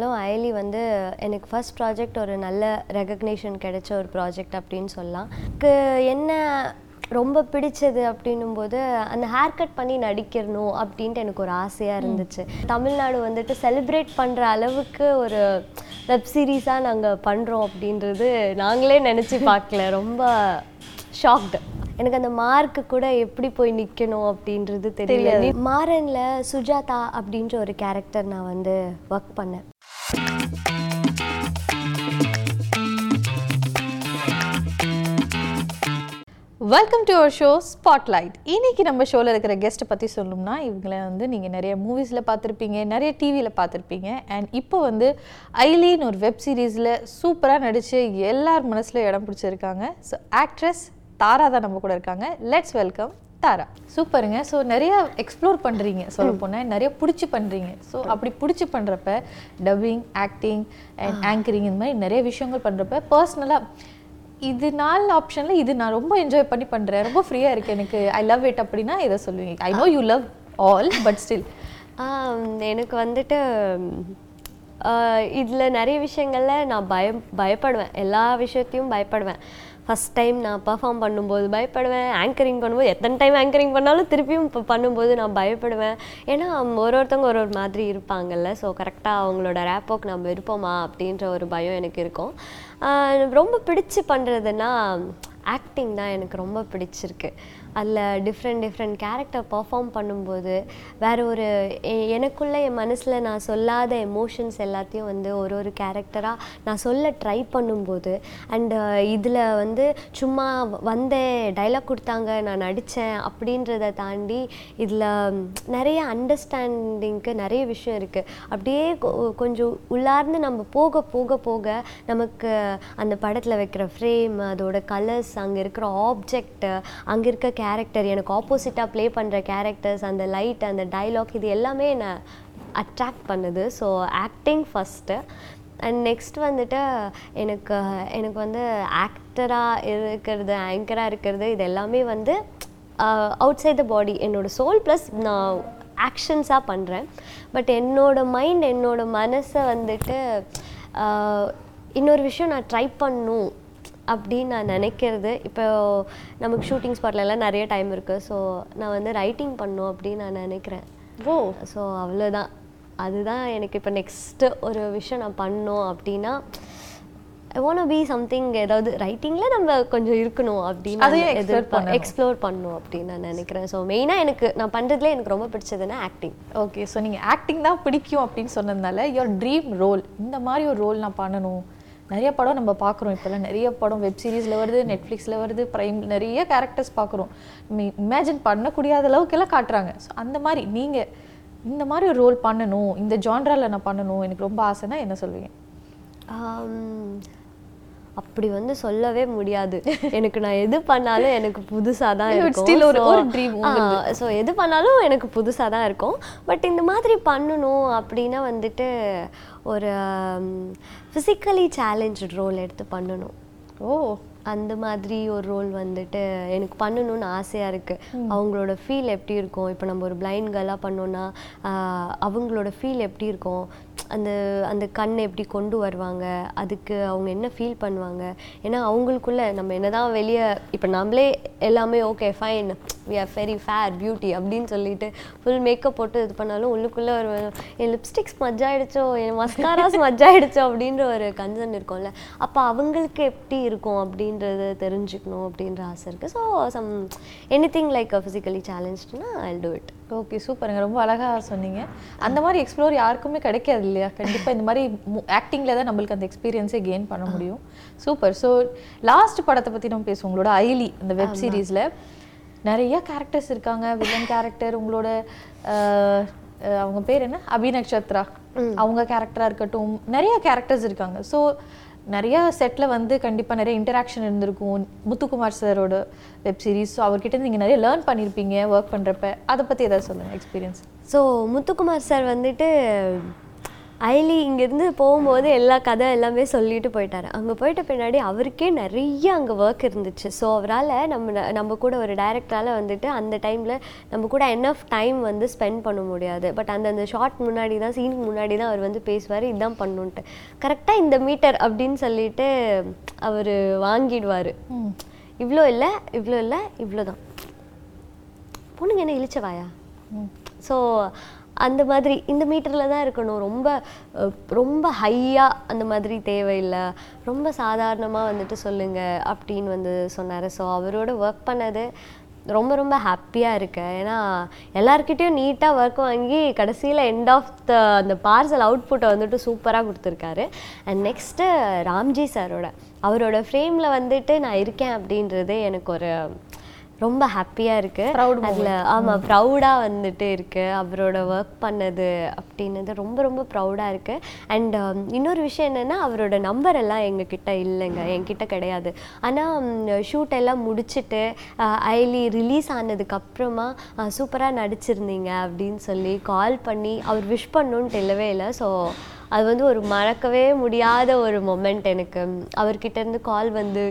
Hello Ayali வந்து எனக்கு first project ஒரு நல்ல ரெகக்னேஷன் கிடைச்ச ஒரு ப்ராஜெக்ட் அப்படின்னு சொல்லலாம். எனக்கு என்ன ரொம்ப பிடிச்சது அப்படின்னும்போது அந்த ஹேர் கட் பண்ணி நடிக்கிறணும் அப்படின்ட்டு எனக்கு ஒரு ஆசையாக இருந்துச்சு. தமிழ்நாடு வந்துட்டு செலிப்ரேட் பண்ணுற அளவுக்கு ஒரு வெப் சீரிஸாக நாங்கள் பண்ணுறோம் அப்படின்றது நாங்களே நினச்சி பார்க்கல. ரொம்ப ஷாக்டு எனக்கு அந்த மார்க்கு கூட எப்படி போய் நிற்கணும் அப்படின்றது தெரியல. மாறன்ல சுஜாதா அப்படின்ற ஒரு கேரக்டர் நான் வந்து ஒர்க் பண்ணேன். Welcome to our show spotlight இன்னைக்கு நம்ம ஷோவில் இருக்கிற கெஸ்ட்டை பற்றி சொல்லணும்னா இவங்களை வந்து நீங்கள் நிறைய மூவிஸில் பார்த்துருப்பீங்க நிறைய டிவியில் பார்த்துருப்பீங்க. அண்ட் இப்போ வந்து ஐலின்னு ஒரு வெப் சீரிஸில் சூப்பராக நடித்து எல்லார் மனசுல இடம் பிடிச்சிருக்காங்க. ஸோ ஆக்ட்ரஸ் தாரா தான் நம்ம கூட இருக்காங்க. Let's welcome Tara. சூப்பருங்க. ஸோ நிறைய எக்ஸ்ப்ளோர் பண்ணுறீங்க சொல்ல போனால் நிறைய பிடிச்சி பண்ணுறீங்க ஸோ அப்படி பிடிச்சி பண்ணுறப்ப டப்பிங் ஆக்டிங் அண்ட் ஆங்கரிங் இந்த மாதிரி நிறைய விஷயங்கள் பண்ணுறப்ப பர்சனலாக இது நாலு ஆப்ஷனில் இது நான் ரொம்ப என்ஜாய் பண்ணி பண்ணுறேன் ரொம்ப ஃப்ரீயாக இருக்கு எனக்கு. ஐ லவ் இட் அப்படின்னா இதை சொல்லுவீங்க. I know you love all but still எனக்கு வந்துட்டு இதில் நிறைய விஷயங்களில் நான் பயம் பயப்படுவேன். எல்லா விஷயத்தையும் பயப்படுவேன். ஃபஸ்ட் டைம் நான் பர்ஃபார்ம் பண்ணும்போது பயப்படுவேன். ஆங்கரிங் பண்ணும்போது எத்தனை டைம் ஆங்கரிங் பண்ணாலும் திருப்பியும் இப்போ பண்ணும்போது நான் பயப்படுவேன். ஏன்னா ஒரு ஒருத்தவங்க ஒரு ஒரு மாதிரி இருப்பாங்கல்ல. ஸோ கரெக்டாக அவங்களோட ரேப்போக்கு நம்ம இருப்போமா அப்படின்ற ஒரு பயம் எனக்கு இருக்கும். ரொம்ப பிடிச்சு பண்ணுறதுன்னா ஆக்டிங் தான் எனக்கு ரொம்ப பிடிச்சிருக்கு. அதில் டிஃப்ரெண்ட் டிஃப்ரெண்ட் கேரக்டர் பர்ஃபார்ம் பண்ணும்போது வேறு ஒரு எ- என் மனசில் நான் சொல்லாத எமோஷன்ஸ் எல்லாத்தையும் வந்து ஒரு ஒரு கேரக்டராக நான் சொல்ல ட்ரை பண்ணும்போது அண்டு இதில் வந்து சும்மா வ- வந்தேன் டைலாக் கொடுத்தாங்க நான் நடித்தேன் அப்படின்றத தாண்டி இதில் நிறைய அண்டர்ஸ்டாண்டிங்க்கு நிறைய விஷயம் இருக்குது அப்படியே கொ- கொஞ்சம் உள்ளார்ந்து நம்ம போக போக போக நமக்கு அந்த படத்தில் வைக்கிற ஃப்ரேம் அதோட கலர்ஸ் அங்கே இருக்கிற ஆப்ஜெக்ட் அங்கே இருக்க கேரக்டர் எனக்கு ஆப்போசிட்டாக ப்ளே பண்ணுற கேரக்டர்ஸ் அந்த லைட் அந்த டைலாக் இது எல்லாமே என்னை அட்ராக்ட் பண்ணுது. So acting first and next வந்துட்டு எனக்கு எனக்கு வந்து ஆக்டராக இருக்கிறது ஆங்கராக இருக்கிறது இது எல்லாமே வந்து அவுட் சைட் த பாடி என்னோடய சோல் ப்ளஸ் நான் ஆக்ஷன்ஸாக பண்ணுறேன் பட் என்னோட மைண்ட் என்னோட மனசை வந்துட்டு uh, இன்னொரு விஷயம் நான் ட்ரை பண்ணும். அப்படின்னு நான் நினைக்கிறது. இப்போ நமக்கு ஷூட்டிங் ஸ்பாட்லலாம் நிறைய டைம் இருக்குது ஸோ நான் வந்து ரைட்டிங் பண்ணும் அப்படின்னு நான் நினைக்கிறேன். ஓ. ஸோ அவ்வளோதான் அதுதான் எனக்கு இப்போ நெக்ஸ்ட்டு ஒரு விஷயம் நான் பண்ணோம் அப்படின்னா ஐ வாண்ட் பி சம்திங் ஏதாவது ரைட்டிங்கில் நம்ம கொஞ்சம் இருக்கணும் அப்படின்னு. எக்ஸ்ப்ளோர் பண்ணணும். அப்படின்னு நான் நினைக்கிறேன். ஸோ மெயினாக எனக்கு நான் பண்ணுறதுல எனக்கு ரொம்ப பிடிச்சதுன்னா ஆக்டிங் ஓகே ஸோ நீங்கள் ஆக்டிங் தான் பிடிக்கும் அப்படின்னு சொன்னதுனால யோர் ட்ரீம் ரோல் இந்த மாதிரி ஒரு ரோல் நான் பண்ணணும். நிறைய படம் நம்ம பார்க்குறோம் இப்போல்லாம். நிறைய படம் வெப் சீரிஸில் வருது நெட்ஃப்ளிக்ஸில் வருது ப்ரைம் நிறைய கேரக்டர்ஸ் பார்க்குறோம். நம்ம இமேஜின் பண்ணக்கூடியாத அளவுக்கெல்லாம் காட்டுறாங்க. ஸோ அந்த மாதிரி நீங்கள் இந்த மாதிரி ஒரு ரோல் பண்ணணும். இந்த ஜான்ராவில் நான் பண்ணணும். எனக்கு ரொம்ப ஆசைன்னா என்ன சொல்லுவீங்க அப்படி வந்து சொல்லவே முடியாது. எனக்கு நான் எது பண்ணாலும் எனக்கு புதுசாக தான் இருக்கும். ஸோ எது பண்ணாலும் எனக்கு புதுசாக தான் இருக்கும். பட் இந்த மாதிரி பண்ணணும் அப்படின்னா வந்துட்டு ஒரு ஃபிசிக்கலி சேலஞ்சு ரோல் எடுத்து பண்ணணும். ஓ. அந்த மாதிரி ஒரு ரோல் வந்துட்டு எனக்கு பண்ணணும்னு ஆசையாக இருக்குது அவங்களோட ஃபீல் எப்படி இருக்கும்? இப்போ நம்ம ஒரு பிளைண்ட் கேர்ளாக பண்ணோன்னா அவங்களோட ஃபீல் எப்படி இருக்கும்? அந்த அந்த கண்ணை எப்படி கொண்டு வருவாங்க? அதுக்கு அவங்க என்ன ஃபீல் பண்ணுவாங்க? ஏன்னா அவங்களுக்குள்ள நம்ம என்னதான் வெளியே இப்போ நம்மளே எல்லாமே okay fine we are very fair beauty அப்படின்னு சொல்லிட்டு ஃபுல் மேக்கப் போட்டு இது பண்ணாலும் உள்ளுக்குள்ளே ஒரு என் லிப்ஸ்டிக் ஸ்மஜ் ஆயிடுச்சோ? என் மஸ்காரா ஸ்மஜ் ஆயிடுச்சோ? அப்படின்ற ஒரு கன்சர்ன் இருக்கும்ல. அப்போ அவங்களுக்கு எப்படி இருக்கும் அப்படின்றத தெரிஞ்சுக்கணும் அப்படின்ற ஆசை இருக்குது so some anything like physically சேலஞ்சுனா I do it okay சூப்பருங்க. ரொம்ப அழகாக சொன்னீங்க. அந்த மாதிரி எக்ஸ்ப்ளோர் யாருக்குமே கிடைக்காது இல்லையா? கண்டிப்பாக இந்த மாதிரி ஆக்டிங்கில் தான் நம்மளுக்கு அந்த எக்ஸ்பீரியன்ஸை கெயின் பண்ண முடியும். சூப்பர். ஸோ லாஸ்ட் படத்தை பற்றி நம்ம பேசுவோம். உங்களோட ஐலி அந்த வெப் சீரிஸில் நிறைய கேரக்டர்ஸ் இருக்காங்க. வில்லன் கேரக்டர் உங்களோட அவங்க பேர் என்ன? அபி நக்ஷத்ரா அவங்க கேரக்டராக இருக்கட்டும் நிறைய கேரக்டர்ஸ் இருக்காங்க. ஸோ நிறைய செட்டில் வந்து கண்டிப்பாக நிறைய இன்டராக்ஷன் இருந்திருக்கும். முத்துக்குமார் சாரோட வெப் சீரிஸ் ஸோ அவர்கிட்ட நீங்கள் நிறைய லேர்ன் பண்ணியிருப்பீங்க ஒர்க் பண்ணுறப்ப அதை பற்றி ஏதாவது சொல்லுங்கள் எக்ஸ்பீரியன்ஸ் ஸோ முத்துக்குமார் சார் வந்துட்டு ஐலி இங்கேருந்து போகும்போது எல்லா கதை எல்லாமே சொல்லிட்டு போயிட்டாரு. அங்கே போயிட்ட பின்னாடி அவருக்கே நிறைய அங்கே ஒர்க் இருந்துச்சு. ஸோ அவரால் நம்ம நம்ம கூட ஒரு டைரக்டரால் வந்துட்டு அந்த டைமில் நம்ம கூட என்னஃப் டைம் வந்து ஸ்பெண்ட் பண்ண முடியாது. பட் அந்தந்த ஷார்ட் முன்னாடி தான் சீனுக்கு முன்னாடி தான் அவர் வந்து பேசுவார். இதுதான் பண்ணுன்ட்டு. கரெக்டாக இந்த மீட்டர் அப்படின்னு சொல்லிட்டு அவர் வாங்கிடுவார். இவ்வளோ இல்லை இவ்வளோ இல்லை இவ்வளோ தான் பொண்ணுங்க என்ன இழிச்சவாயா ஸோ அந்த மாதிரி இந்த மீட்டரில் தான் இருக்கணும். ரொம்ப ரொம்ப ஹையாக அந்த மாதிரி தேவையில்லை. ரொம்ப சாதாரணமாக வந்துட்டு சொல்லுங்கள் அப்படின்னு வந்து சொன்னார். ஸோ அவரோட ஒர்க் பண்ணது ரொம்ப ரொம்ப ஹாப்பியாக இருக்கேன் ஏன்னா எல்லாருக்கிட்டேயும் நீட்டாக ஒர்க் வாங்கி கடைசியில் எண்ட் ஆஃப் த அந்த பார்சல் அவுட்புட்டை வந்துட்டு சூப்பராக கொடுத்துருக்காரு. அண்ட் நெக்ஸ்ட்டு ராம்ஜி சாரோட அவரோட ஃப்ரேமில் வந்துட்டு நான் இருக்கேன் அப்படின்றது எனக்கு ஒரு ரொம்ப ஹாப்பியாக இருக்குது அதில் ஆமாம் ப்ரௌடாக வந்துட்டு இருக்குது அவரோட ஒர்க் பண்ணது அப்படின்னது ரொம்ப ரொம்ப ப்ரௌடாக இருக்குது அண்ட் இன்னொரு விஷயம் என்னென்னா அவரோட நம்பர் எல்லாம் எங்ககிட்ட இல்லைங்க. என்கிட்ட கிடையாது. ஆனால் ஷூட் எல்லாம் முடிச்சுட்டு ஐலி ரிலீஸ் ஆனதுக்கப்புறமா சூப்பராக நடிச்சிருந்தீங்க அப்படின்னு சொல்லி கால் பண்ணி அவர் விஷ் பண்ணணுன்ட்டு இல்லவே இல்லை. ஸோ அது வந்து ஒரு மறக்கவே முடியாத ஒரு மொமெண்ட் எனக்கு. அவர்கிட்ட இருந்து கால் வந்து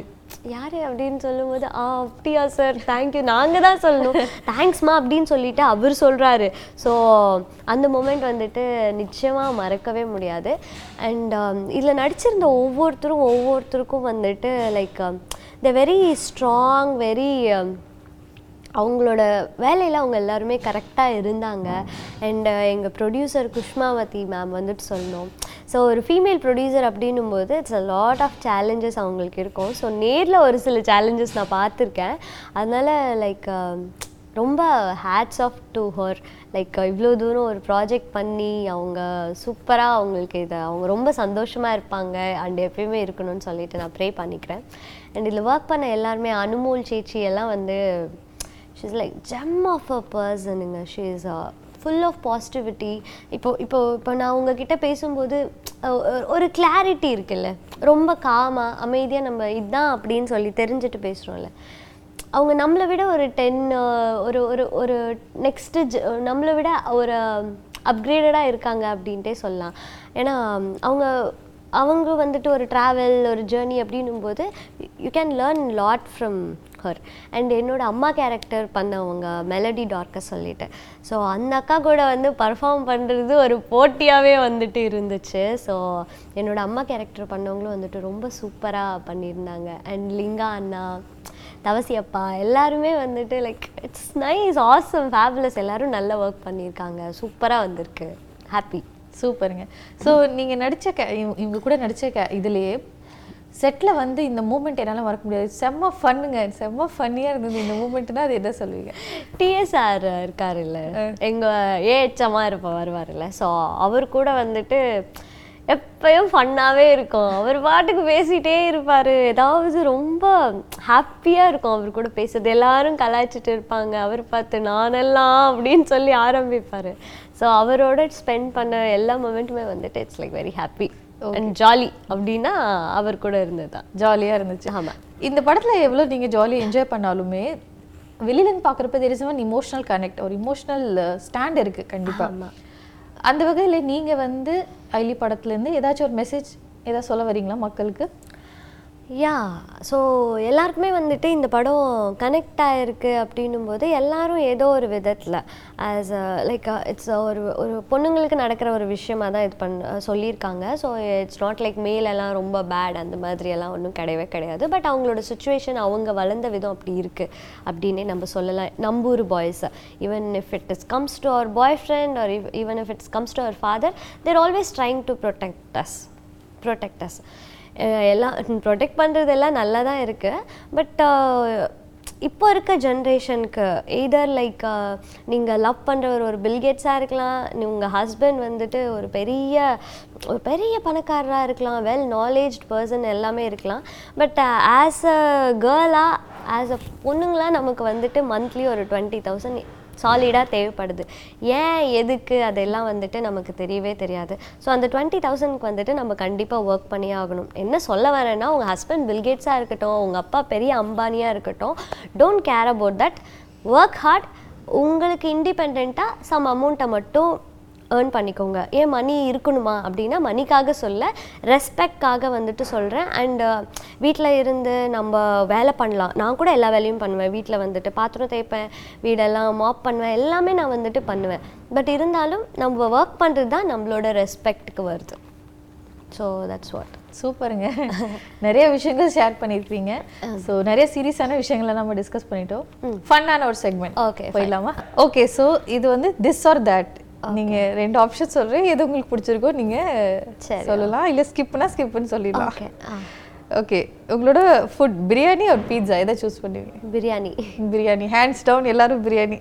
யார் அப்படின்னு சொல்லும்போது ஆ அப்படியா சார் தேங்க்யூ நாங்கள் தான் சொல்லணும். தேங்க்ஸ்மா அப்படின்னு சொல்லிட்டு அவர் சொல்கிறாரு ஸோ அந்த மொமெண்ட் வந்துட்டு நிச்சயமாக மறக்கவே முடியாது. அண்ட் இதில் நடிச்சிருந்த ஒவ்வொருத்தரும் ஒவ்வொருத்தருக்கும் வந்துட்டு like the very strong very அவங்களோட வேலையில் அவங்க எல்லாருமே கரெக்டாக இருந்தாங்க. அண்டு எங்கள் ப்ரொடியூசர் குஷ்மாவதி மேம் வந்துட்டு சொன்னோம் ஸோ ஒரு ஃபீமேல் ப்ரொடியூசர் அப்படின்னும் போது it's a lot of challenges அவங்களுக்கு இருக்கும். ஸோ நேரில் ஒரு சில சேலஞ்சஸ் நான் பார்த்துருக்கேன். அதனால் லைக் um, ரொம்ப hats off to her like இவ்வளோ தூரம் ஒரு ப்ராஜெக்ட் பண்ணி அவங்க சூப்பராக அவங்களுக்கு இதை அவங்க ரொம்ப சந்தோஷமாக இருப்பாங்க. அண்ட் எப்பயுமே இருக்கணும்னு சொல்லிட்டு நான் ப்ரே பண்ணிக்கிறேன். அண்ட் இதில் ஒர்க் பண்ண எல்லாருமே அனுமோல் சேச்சி எல்லாம் வந்து she's like gem of a பர்சனுங்க she is full of positivity இப்போ இப்போ இப்போ நான் உங்ககிட்ட பேசும்போது ஒரு- ஒரு கிளாரிட்டி இருக்குல்ல ரொம்ப காமாக அமைதியாக நம்ம இதுதான் அப்படின்னு சொல்லி தெரிஞ்சுட்டு பேசுகிறோம்ல அவங்க நம்மளை விட ஒரு டென் ஒரு ஒரு ஒரு நெக்ஸ்ட்டு நம்மளை விட ஒரு அப்கிரேடடாக இருக்காங்க அப்படின்ட்டே சொல்லலாம். ஏன்னா அவங்க அவங்க வந்துட்டு ஒரு ட்ராவல் ஒரு ஜேர்னி அப்படின்னும் போது you can learn lot from her and என்னோட அம்மா கேரக்டர் பண்ணவங்க மெலடி டார்க்க சொல்லிட்டு ஸோ அந்த அக்கா கூட வந்து பர்ஃபார்ம் பண்ணுறது ஒரு போட்டியாகவே வந்துட்டு இருந்துச்சு. ஸோ என்னோட அம்மா கேரக்டர் பண்ணவங்களும் வந்துட்டு ரொம்ப சூப்பராக பண்ணியிருந்தாங்க. அண்ட் லிங்கா அண்ணா தவசி அப்பா எல்லாருமே வந்துட்டு like it's nice awesome fabulous எல்லாரும் நல்ல ஒர்க் பண்ணியிருக்காங்க. சூப்பராக வந்திருக்கு. ஹாப்பி சூப்பருங்க ஸோ நீங்கள் நடித்த க இவங்க இவங்க கூட நடித்த க இதுலேயே செட்டில் வந்து இந்த மூமெண்ட் என்னால் மறக்க முடியாது. செம்ம ஃபன்னுங்க செம்ம ஃபன்னியாக இருந்தது இந்த மூமெண்ட்னா அது என்ன சொல்லுவீங்க? டிஎஸ்ஆர் இருக்காருல்ல எங்கள் ஏஎச்எம்மாக இருப்ப வருவார்ல ஸோ அவர் கூட வந்துட்டு எப்பயும் ஃபன்னாகவே இருக்கும். அவர் பாட்டுக்கு பேசிகிட்டே இருப்பார். ஏதாவது ரொம்ப ஹாப்பியாக இருக்கும் அவர் கூட பேசுறது. எல்லாரும் கலாய்ச்சிட்டு இருப்பாங்க. அவர் பார்த்து நானெல்லாம் அப்படின்னு சொல்லி ஆரம்பிப்பார். ஸோ அவரோட ஸ்பெண்ட் பண்ண எல்லா மொமெண்ட்டுமே வந்துட்டு it's like very happy and jolly அப்படின்னா அவர் கூட இருந்தது தான் ஜாலியாக இருந்துச்சு. ஆமாம் இந்த படத்தில் எவ்வளோ நீங்கள் ஜாலியாக என்ஜாய் பண்ணாலுமே வெளியிலேருந்து பார்க்குறப்ப there is one emotional connect ஒரு இமோஷனல் ஸ்டாண்ட் இருக்குது கண்டிப்பாக அந்த வகையில் நீங்கள் வந்து ஐலி படத்துலேருந்து ஏதாச்சும் ஒரு மெசேஜ் ஏதாவது சொல்ல வரீங்களா மக்களுக்கு? யா ஸோ எல்லாருக்குமே வந்துட்டு இந்த படம் கனெக்ட் ஆகிருக்கு அப்படின்னும் போது எல்லாரும் ஏதோ ஒரு விதத்தில் ஆஸ் லைக் இட்ஸ் ஒரு ஒரு பொண்ணுங்களுக்கு நடக்கிற ஒரு விஷயமா தான் இது பண்ண சொல்லியிருக்காங்க. ஸோ இட்ஸ் நாட் லைக் மேலெல்லாம் ரொம்ப பேட் அந்த மாதிரி எல்லாம் ஒன்றும் கிடையவே கிடையாது. பட் அவங்களோட சுச்சுவேஷன் அவங்க வளர்ந்த விதம் அப்படி இருக்குது அப்படின்னே நம்ம சொல்லலாம். நம்பூர் boys even if it is comes to our boyfriend or even if it's comes to our father they're always trying to protect us protect us எல்லாம் ப்ரொடெக்ட் பண்ணுறதெல்லாம் நல்லா தான் இருக்குது பட் இப்போ இருக்க ஜென்ரேஷனுக்கு எய்தர் லைக் நீங்கள் லவ் பண்ணுறவர் ஒரு பில்கேட்ஸாக இருக்கலாம் உங்கள் ஹஸ்பண்ட் வந்துட்டு ஒரு பெரிய ஒரு பெரிய பணக்காரராக இருக்கலாம் வெல் நாலேஜ் பர்சன் எல்லாமே இருக்கலாம். பட் ஆஸ் அ கேர்ளாக ஆஸ் அ பொண்ணுங்களாம் நமக்கு வந்துட்டு மந்த்லி ஒரு டுவெண்ட்டி தௌசண்ட் சாலிடாக தேவைப்படுது. ஏன் எதுக்கு? அதெல்லாம் வந்துட்டு நமக்கு தெரியவே தெரியாது. ஸோ அந்த டுவெண்ட்டி தௌசண்ட்க்கு வந்துட்டு நம்ம கண்டிப்பாக ஒர்க் பண்ணியே ஆகணும். என்ன சொல்ல வரேன்னா உங்கள் ஹஸ்பண்ட் பில்கேட்ஸாக இருக்கட்டும் உங்கள் அப்பா பெரிய அம்பானியாக இருக்கட்டும் don't care about that work hard உங்களுக்கு இண்டிபெண்ட்டாக சம் அமௌண்ட்டை மட்டும் ஏர்ன் பண்ணிக்கோங்க. ஏன் மணி இருக்கணுமா? அப்படின்னா மணிக்காக சொல்ல ரெஸ்பெக்ட்காக வந்துட்டு சொல்கிறேன் அண்ட் வீட்டில் இருந்து நம்ம வேலை பண்ணலாம். நான் கூட எல்லா வேலையும் பண்ணுவேன். வீட்டில் வந்துட்டு பாத்திரம் தேய்ப்பேன் வீடெல்லாம் மாப் பண்ணுவேன் எல்லாமே நான் வந்துட்டு பண்ணுவேன். பட் இருந்தாலும் நம்ம ஒர்க் பண்ணுறது தான் நம்மளோட ரெஸ்பெக்ட்டுக்கு வருது. ஸோ தட்ஸ் வாட் சூப்பருங்க. நிறைய விஷயங்கள் ஷேர் பண்ணியிருக்கீங்க ஸோ நிறைய சீரியஸான விஷயங்களை நம்ம டிஸ்கஸ் பண்ணிட்டோம். ஃபன்னான ஒரு செக்மெண்ட் Okay, போயிடலாமா? ஓகே ஸோ இது வந்து திஸ் ஆர் தட் நீங்க ரெண்டு ஆப்ஷன் சொல்றேன். எது உங்களுக்கு பிடிச்சிருக்கோ நீங்க சரி. சொல்லலாம். இல்ல ஸ்கிப்னா ஸ்கிப்னு சொல்லிடலாம். ஓகே உங்களோட ஃபுட் பிரியாணி ஒரு பீட்சா எதை சூஸ் பண்ணுவீங்க? பிரியாணி பிரியாணி ஹேண்ட்ஸ் டவுன் எல்லாரும் biryani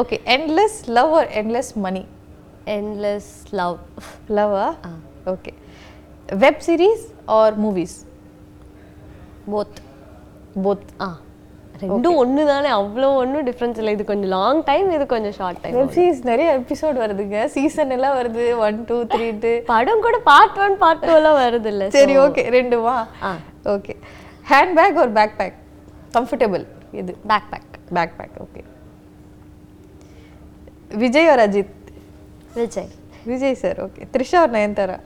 okay endless love or endless money endless love லவ்வா okay web series or movies both both ஆ. ரெண்டும் ஒன்று தானே அவ்வளோ ஒன்றும் டிஃப்ரென்ஸ் இல்லை. இது கொஞ்சம் லாங் டைம் இது கொஞ்சம் ஷார்ட் டைம் வெப் சீரிஸ் நிறைய எபிசோட் வருதுங்க. சீசன் எல்லாம் வருது. ஒன் டூ த்ரீட்டு படம் கூட பார்ட் ஒன் பார்ட் டூ எல்லாம் வருது இல்லை சரி ஓகே ரெண்டுமா ஆ. ஓகே ஹேண்ட் பேக் ஒரு பேக் பேக் கம்ஃபர்டபுள் இது bag bag bag bag okay Vijay ஒரு அஜித்? விஜய். விஜய் சார் ஓகே த்ரிஷா ஒரு நயன்தாரா?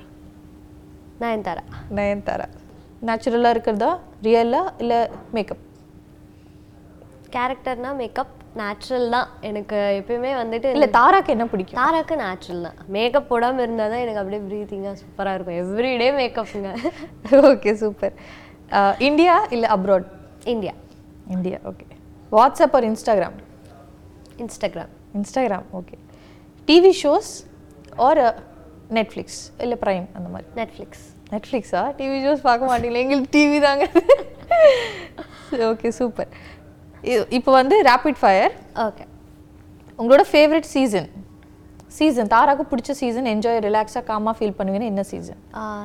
நயன்தாரா. நயன்தாரா. நேச்சுரலாக இருக்கிறதா? ரியலா இல்லை மேக்கப் கேரக்டர்னா மேக்கப் நேச்சுரல் தான். எனக்கு எப்பயுமே வந்துட்டு இல்லை தாராக்கு என்ன பிடிக்கும்? தாராக்கு நேச்சுரல் தான். மேக்கப் போடாமல் இருந்தால் தான் எனக்கு அப்படியே ப்ரீத்திங்காக சூப்பராக இருக்கும். எவ்ரிடே மேக்கப்புங்க ஓகே சூப்பர் இந்தியா இல்லை abroad India India okay WhatsApp ஒரு Instagram Instagram Instagram okay TV shows or Netflix இல்லை ப்ரைம் அந்த மாதிரி? நெட்ஃப்ளிக்ஸ் நெட்ஃப்ளிக்ஸா டிவி ஷோஸ் பார்க்க மாட்டீங்களா எங்களுக்கு டிவி தாங்க. ஓகே சூப்பர் இப்போ வந்து ரேபிட் ஃபயர் ஓகே உங்களோட ஃபேவரட் சீசன் சீசன் தாராக்கு பிடிச்ச சீசன் என்ஜாய் ரிலாக்ஸாக காமாக ஃபீல் பண்ணுவீங்கன்னா என்ன season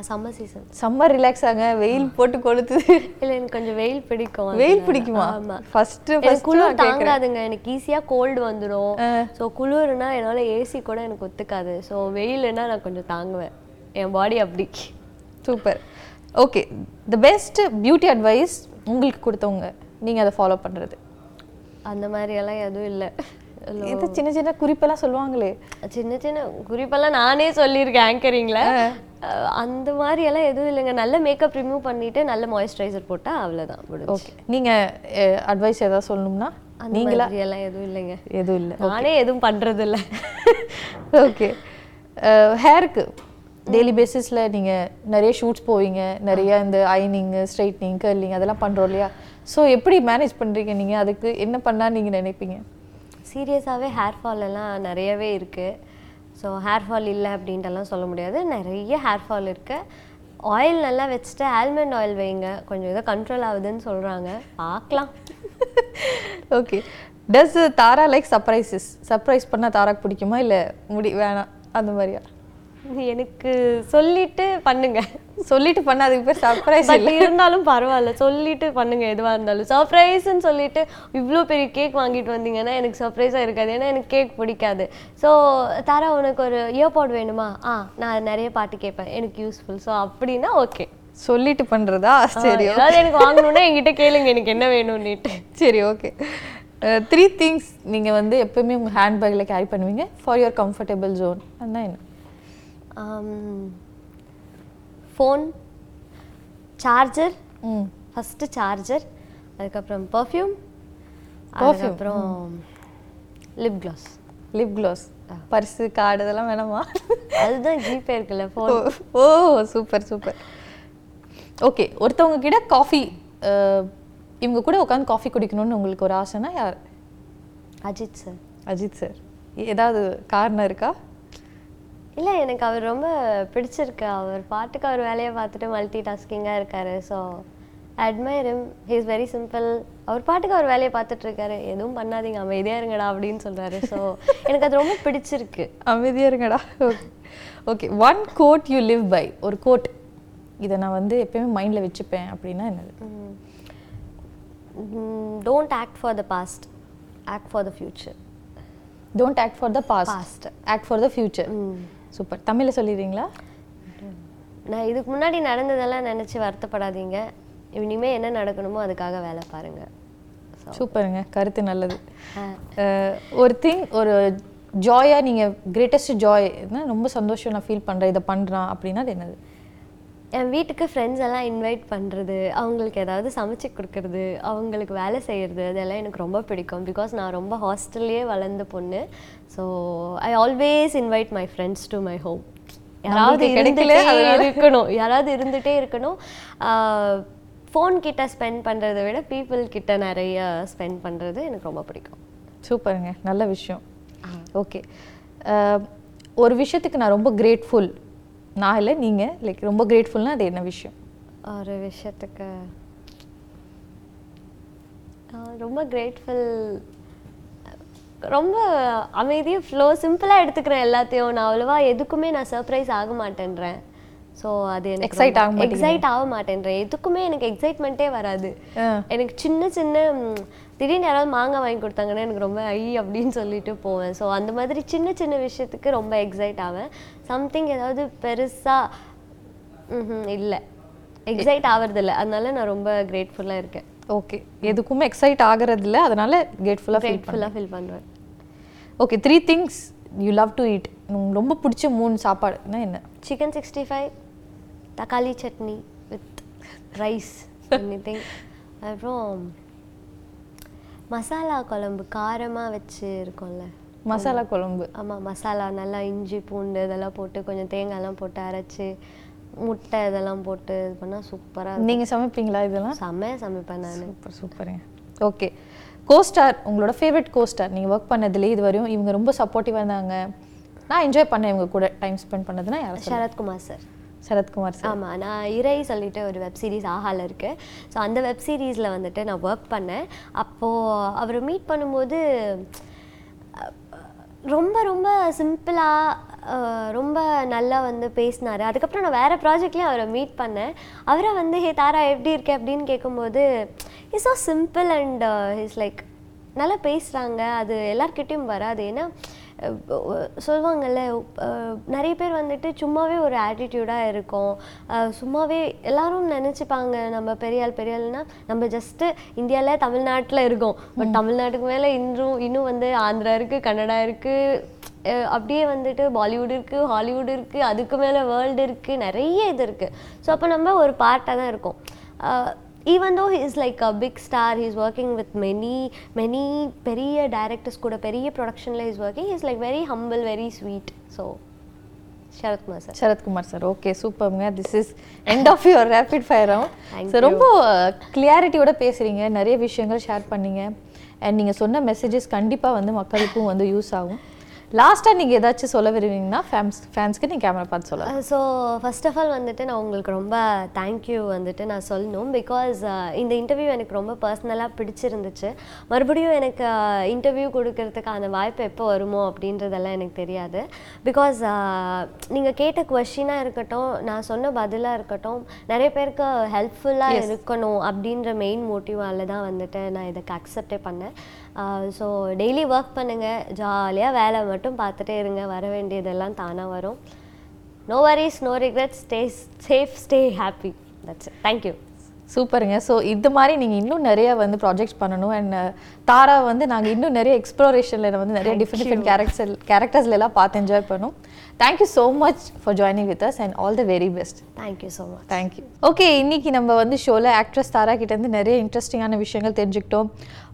summer season summer relax ஆங்க வெயில் போட்டு கொளுத்துது இல்லை எனக்கு கொஞ்சம் வெயில் பிடிக்கும் வெயில். பிடிக்குமா? ஆமா. ஃபர்ஸ்ட் எனக்கு குளிர் தாங்காதுங்க எனக்கு ஈஸியாக கோல்டு வந்துடும். ஸோ குளிர்னா என்னால் ஏசி கூட எனக்கு ஒத்துக்காது. ஸோ வெயில்னா நான் கொஞ்சம் தாங்குவேன். என் பாடி அப்படி. Super okay the best beauty advice உங்களுக்கு கொடுத்தவங்க நீங்கள் அதை ஃபாலோ பண்ணுறது அந்த மாதிரி எல்லாம் எதுவும் இல்லை. இது சின்ன சின்ன குறிப்பெல்லாம் சொல்லுவாங்களே? சின்ன சின்ன குறிப்பெல்லாம் நானே சொல்லியிருக்கேன் ஆங்கரிங்கில் அந்த மாதிரி எல்லாம் எதுவும் இல்லைங்க. நல்ல மேக்கப் ரிமூவ் பண்ணிட்டு நல்ல மாய்ஸ்சரைசர் போட்டால் அவ்வளோதான் ஓகே நீங்கள் அட்வைஸ் ஏதாவது சொல்லணும்னா நீங்களா? எல்லாம் எதுவும் இல்லைங்க. எதுவும் இல்லை. நானே எதுவும் பண்றது இல்ல ஓகே ஹேருக்கு டெய்லி பேசிஸில் நீங்கள் நிறைய ஷூட்ஸ் போவீங்க. நிறைய இந்த ஐனிங் ஸ்ட்ரைட்னிங் கர்லிங் அதெல்லாம் பண்ணுறோம் இல்லையா? ஸோ எப்படி மேனேஜ் பண்ணுறீங்க நீங்கள் அதுக்கு என்ன பண்ணால் நீங்கள் நினைப்பீங்க? சீரியஸாகவே ஹேர் ஃபால் எல்லாம் நிறையவே இருக்குது ஸோ ஹேர் ஃபால் இல்லை அப்படின்ட்டுலாம் சொல்ல முடியாது. நிறைய ஹேர் ஃபால் இருக்குது ஆயில் நல்லா வச்சுட்டு ஆல்மண்ட் ஆயில் வைங்க. கொஞ்சம் ஏதோ கண்ட்ரோல் ஆகுதுன்னு சொல்கிறாங்க பார்க்கலாம். Okay does Tara like surprises surprise பண்ணால் தாராக்கு பிடிக்குமா? இல்லை முடி வேணாம். அந்த மாதிரியா? எனக்கு சொல்லிட்டு பண்ணுங்க. சொல்லிட்டு பண்ண அதுக்கு பேர் சர்ப்ரைஸ் பட் இருந்தாலும் பரவாயில்ல. சொல்லிட்டு பண்ணுங்க எதுவாக இருந்தாலும். சர்ப்ரைஸ்ன்னு சொல்லிட்டு இவ்வளோ பெரிய கேக் வாங்கிட்டு வந்தீங்கன்னா எனக்கு சர்ப்ரைஸாக இருக்காது. ஏன்னா எனக்கு கேக் பிடிக்காது. ஸோ தாரா உனக்கு ஒரு இயர்பாட் வேணுமா? ஆ நான் நிறைய பாட்டு கேட்பேன். எனக்கு யூஸ்ஃபுல் ஸோ அப்படின்னா ஓகே சொல்லிட்டு பண்ணுறதா சரி ஏதாவது எனக்கு வாங்கணும்னா என்கிட்ட கேளுங்க. எனக்கு என்ன வேணும்னுட்டு. சரி ஓகே த்ரீ திங்ஸ் நீங்கள் வந்து எப்பவுமே உங்கள் ஹேண்ட்பேக்கில் கேரி பண்ணுவீங்க. ஃபார் யுவர் கம்ஃபர்டபுள் ஜோன் அதான் என்ன? ஃபோன் சார்ஜர் ம். ஃபஸ்ட்டு சார்ஜர் அதுக்கப்புறம் பர்ஃப்யூம் Perfume, அதுக்கப்புறம் lip gloss lip gloss purse card இதெல்லாம் வேணாமா? அதுதான் ஜிபே இருக்குல்ல ஃபோன் ஓ சூப்பர் சூப்பர். ஓகே ஒருத்தவங்க கிட்ட காஃபி இவங்க கூட உட்காந்து காஃபி குடிக்கணும்னு உங்களுக்கு ஒரு ஆசைனா யார்? அஜித் சார். அஜித் சார். ஏதாவது காரணம் இருக்கா? இல்லை எனக்கு அவர் ரொம்ப பிடிச்சிருக்கு. அவர் பாட்டுக்கு அவர் வேலையை பார்த்துட்டு மல்டி டாஸ்கிங்காக இருக்காரு so admire him. He is very simple அவர் பாட்டுக்கு அவர் வேலையை பார்த்துட்டு இருக்காரு. எதுவும் பண்ணாதீங்க அமைதியாக இருங்கடா அப்படின்னு சொல்றாரு. ஸோ எனக்கு அது ரொம்ப பிடிச்சிருக்கு. அமைதியா இருங்கடா. Okay one quote you live by ஒரு கோட் இதை நான் வந்து எப்பயுமே மைண்டில் வச்சுப்பேன் அப்படின்னா என்னது? Don't act for the past act for the future don't act for the past. Act for the future super. தமிழில் சொல்லிடுறீங்களா? நான் இதுக்கு முன்னாடி நடந்ததெல்லாம் நினச்சி வருத்தப்படாதீங்க. இனிமே என்ன நடக்கணுமோ அதுக்காக வேலை பாருங்க. ஸோ சூப்பருங்க. கருத்து நல்லது. ஒரு திங் ஒரு ஜாயாக நீங்கள் கிரேட்டஸ்ட் ஜாய் ரொம்ப சந்தோஷம் நான் ஃபீல் பண்ணுறேன் இதை பண்ணுறான் அப்படின்னா அது என்னது? என் வீட்டுக்கு ஃப்ரெண்ட்ஸ் எல்லாம் இன்வைட் பண்ணுறது அவங்களுக்கு ஏதாவது சமைச்சு கொடுக்கறது அவங்களுக்கு வேலை செய்கிறது அதெல்லாம் எனக்கு ரொம்ப பிடிக்கும். பிகாஸ் நான் ரொம்ப ஹாஸ்டல்லையே வளர்ந்த பொண்ணு. So I always invite my friends to my home யாராவது. இருக்கணும். யாராவது இருந்துகிட்டே இருக்கணும். ஃபோன் கிட்ட ஸ்பெண்ட் பண்ணுறதை விட பீப்புள் கிட்ட நிறைய ஸ்பெண்ட் பண்ணுறது எனக்கு ரொம்ப பிடிக்கும். சூப்பருங்க. நல்ல விஷயம். ஓகே ஒரு விஷயத்துக்கு நான் ரொம்ப கிரேட்ஃபுல் நான் இல்லை நீங்கள் லைக் ரொம்ப கிரேட்ஃபுல்னா அது என்ன விஷயம்? ஒரு விஷயத்துக்கு. ரொம்ப கிரேட்ஃபுல் ரொம்ப அமைதியாக ஃப்ளோ சிம்பிளாக எடுத்துக்கிறேன் எல்லாத்தையும். நான் அவ்வளோவா எதுக்குமே நான் சர்ப்ரைஸ் ஆக மாட்டேன்றேன். ஸோ அது எனக்கு Excite ஆக. எக்ஸைட் ஆக மாட்டேன்றேன் எதுக்குமே எனக்கு எக்ஸைட்மெண்ட்டே வராது. எனக்கு சின்ன சின்ன திடீர்னு யாராவது மாங்காய் வாங்கி கொடுத்தாங்கன்னா எனக்கு ரொம்ப ஐ அப்படின்னு சொல்லிட்டு போவேன். ஸோ அந்த மாதிரி சின்ன சின்ன விஷயத்துக்கு ரொம்ப எக்ஸைட் ஆவேன். சம்திங் ஏதாவது பெருசாக இல்லை. எக்ஸைட் ஆவறதில்ல. அதனால நான் ரொம்ப கிரேட்ஃபுல்லாக இருக்கேன். ஓகே எதுக்குமே எக்ஸைட் ஆகிறது இல்லை அதனால கிரேட்ஃபுல்லாக ஃபீல் கிரேட்ஃபுல்லாக ஃபீல் பண்ணுவேன் okay three things you love to உங்களுக்கு ரொம்ப பிடிச்ச மூணு சாப்பாடுனா என்ன? சிக்கன் சிக்ஸ்டி ஃபைவ் தக்காளி chutney with rice any thing அப்புறம் மசாலா குழம்பு காரமாக வச்சு இருக்கும்ல. மசாலா குழம்பு. ஆமாம் மசாலா நல்லா இஞ்சி பூண்டு இதெல்லாம் போட்டு கொஞ்சம் தேங்காய்லாம் போட்டு அரைச்சி முட்டை இதெல்லாம் போட்டு இது பண்ணால் சூப்பராக நீங்க சமைப்பீங்களா இதெல்லாம்? செம்மையாக சமைப்பேன் நான். சூப்பர் சூப்பருங்க. ஓகே கோஸ்டார் உங்களோட ஃபேவரட் கோஸ்டார் நீங்கள் ஒர்க் பண்ணதுலேயே இது வரையும் இவங்க ரொம்ப சப்போர்ட்டிவாக இருந்தாங்க. நான் என்ஜாய் பண்ணேன் இவங்க கூட time spend பண்ணதுன்னா? Sarathkumar sir Sarathkumar sir. ஆமாம் நான் இறை சொல்லிட்டு ஒரு வெப் சீரிஸ் ஆஹால ஸோ அந்த வெப் சீரிஸில் வந்துட்டு நான் ஒர்க் பண்ணேன். அப்போது அவரை மீட் பண்ணும்போது ரொம்ப ரொம்ப சிம்பிளாக ரொம்ப நல்லா வந்து பேசினார். அதுக்கப்புறம் நான் வேறு ப்ராஜெக்ட்லேயும் அவரை மீட் பண்ணேன். அவரை வந்து ஹே தாரா எப்படி இருக்கே? அப்படின்னு கேட்கும்போது is so simple and is like நல்லா பேசுகிறாங்க அது எல்லார்கிட்டயும் வராது. ஏன்னா சொல்லுவாங்கல்ல நிறைய பேர் வந்துட்டு சும்மாவே ஒரு ஆட்டிடியூடாக இருக்கும். சும்மாவே எல்லாரும் நினச்சிப்பாங்க நம்ம பெரிய ஆள் பெரிய ஆள்னா நம்ம ஜஸ்ட்டு இந்தியாவில் தமிழ்நாட்டில் இருக்கோம். பட் தமிழ்நாட்டுக்கு மேலே இன்னும் இன்னும் வந்து ஆந்திரா இருக்குது கன்னடா இருக்குது அப்படியே வந்துட்டு பாலிவுட் இருக்குது ஹாலிவுட் இருக்குது அதுக்கு மேலே வேர்ல்டு இருக்குது நிறைய இது இருக்குது ஸோ அப்போ நம்ம ஒரு பார்ட்டாக தான் இருக்கோம். Even though is like a big star he's working with many many பெரிய டைரக்டர்ஸ் கூட பெரிய ப்ரொடக்ஷனில் is working is like very humble very sweet so Sarathkumar sir Sarathkumar sir okay சூப்பர்ங்க this is end of your rapid fire round so ரொம்ப கிளியாரிட்டியோட பேசுகிறீங்க நிறைய விஷயங்கள் ஷேர் பண்ணீங்க. அண்ட் நீங்கள் சொன்ன மெசேஜஸ் கண்டிப்பாக வந்து மக்களுக்கும் வந்து யூஸ் ஆகும். லாஸ்ட்டாக நீங்கள் ஏதாச்சும் சொல்ல விரும்புனீங்கன்னா ஃபேன்ஸ் ஃபேன்ஸ்க்கு நீங்கள் கேமரா பார்த்து சொல்லலாம் ஸோ ஃபர்ஸ்ட் ஆஃப் ஆல் வந்துட்டு நான் உங்களுக்கு ரொம்ப தேங்க்யூ வந்துட்டு நான் சொல்லணும். பிகாஸ் இந்த இன்டர்வியூ எனக்கு ரொம்ப பர்சனலாக பிடிச்சிருந்துச்சு. மறுபடியும் எனக்கு இன்டர்வியூ கொடுக்கறதுக்கான வாய்ப்பு எப்போ வருமோ அப்படின்றதெல்லாம் எனக்கு தெரியாது. பிகாஸ் நீங்கள் கேட்ட கொஷினாக இருக்கட்டும் நான் சொன்ன பதிலாக இருக்கட்டும் நிறைய பேருக்கு ஹெல்ப்ஃபுல்லாக இருக்கணும் அப்படின்ற மெயின் மோட்டிவால தான் வந்துட்டு நான் இதுக்கு அக்செப்டே பண்ணேன். ஸோ டெய்லி ஒர்க் பண்ணுங்கள் ஜாலியாக வேலை மட்டும் பார்த்துட்டே இருங்க. வர வேண்டியதெல்லாம் தானாக வரும். No worries no regret stay safe stay happy that's thank you சூப்பருங்க. ஸோ இது மாதிரி நீங்கள் இன்னும் நிறைய வந்து ப்ராஜெக்ட்ஸ் பண்ணணும். அண்ட் தாரா வந்து நாங்கள் இன்னும் நிறைய எக்ஸ்ப்ளோரேஷனில் வந்து நிறைய டிஃப்ரெண்ட் டிஃப்ரெண்ட் கேரக்டர் கேரக்டர்ஸ்ல எல்லாம் பார்த்து என்ஜாய் பண்ணோம். Thank you so much for joining with us and all the very best thank you so much thank you okay இன்னைக்கு நம்ம வந்து ஷோவில் ஆக்ட்ரஸ் தாரா கிட்டேருந்து நிறைய இன்ட்ரெஸ்டிங்கான விஷயங்கள் தெரிஞ்சுக்கிட்டோம்.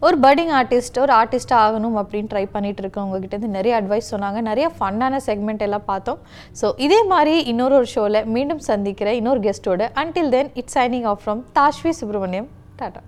ஒரு பர்டிங் ஆர்டிஸ்ட் ஒரு ஆர்டிஸ்ட்டாக ஆகணும் அப்படின்னு ட்ரை பண்ணிட்டு இருக்கவங்க கிட்டேருந்து நிறைய அட்வைஸ் சொன்னாங்க. நிறைய ஃபன்னான செக்மெண்ட் எல்லாம் பார்த்தோம். ஸோ இதே மாதிரி இன்னொரு ஒரு ஷோவில் மீண்டும் சந்திக்கிற இன்னொரு கெஸ்ட்டோட until then it's signing off from Thashvi Subramaniam tata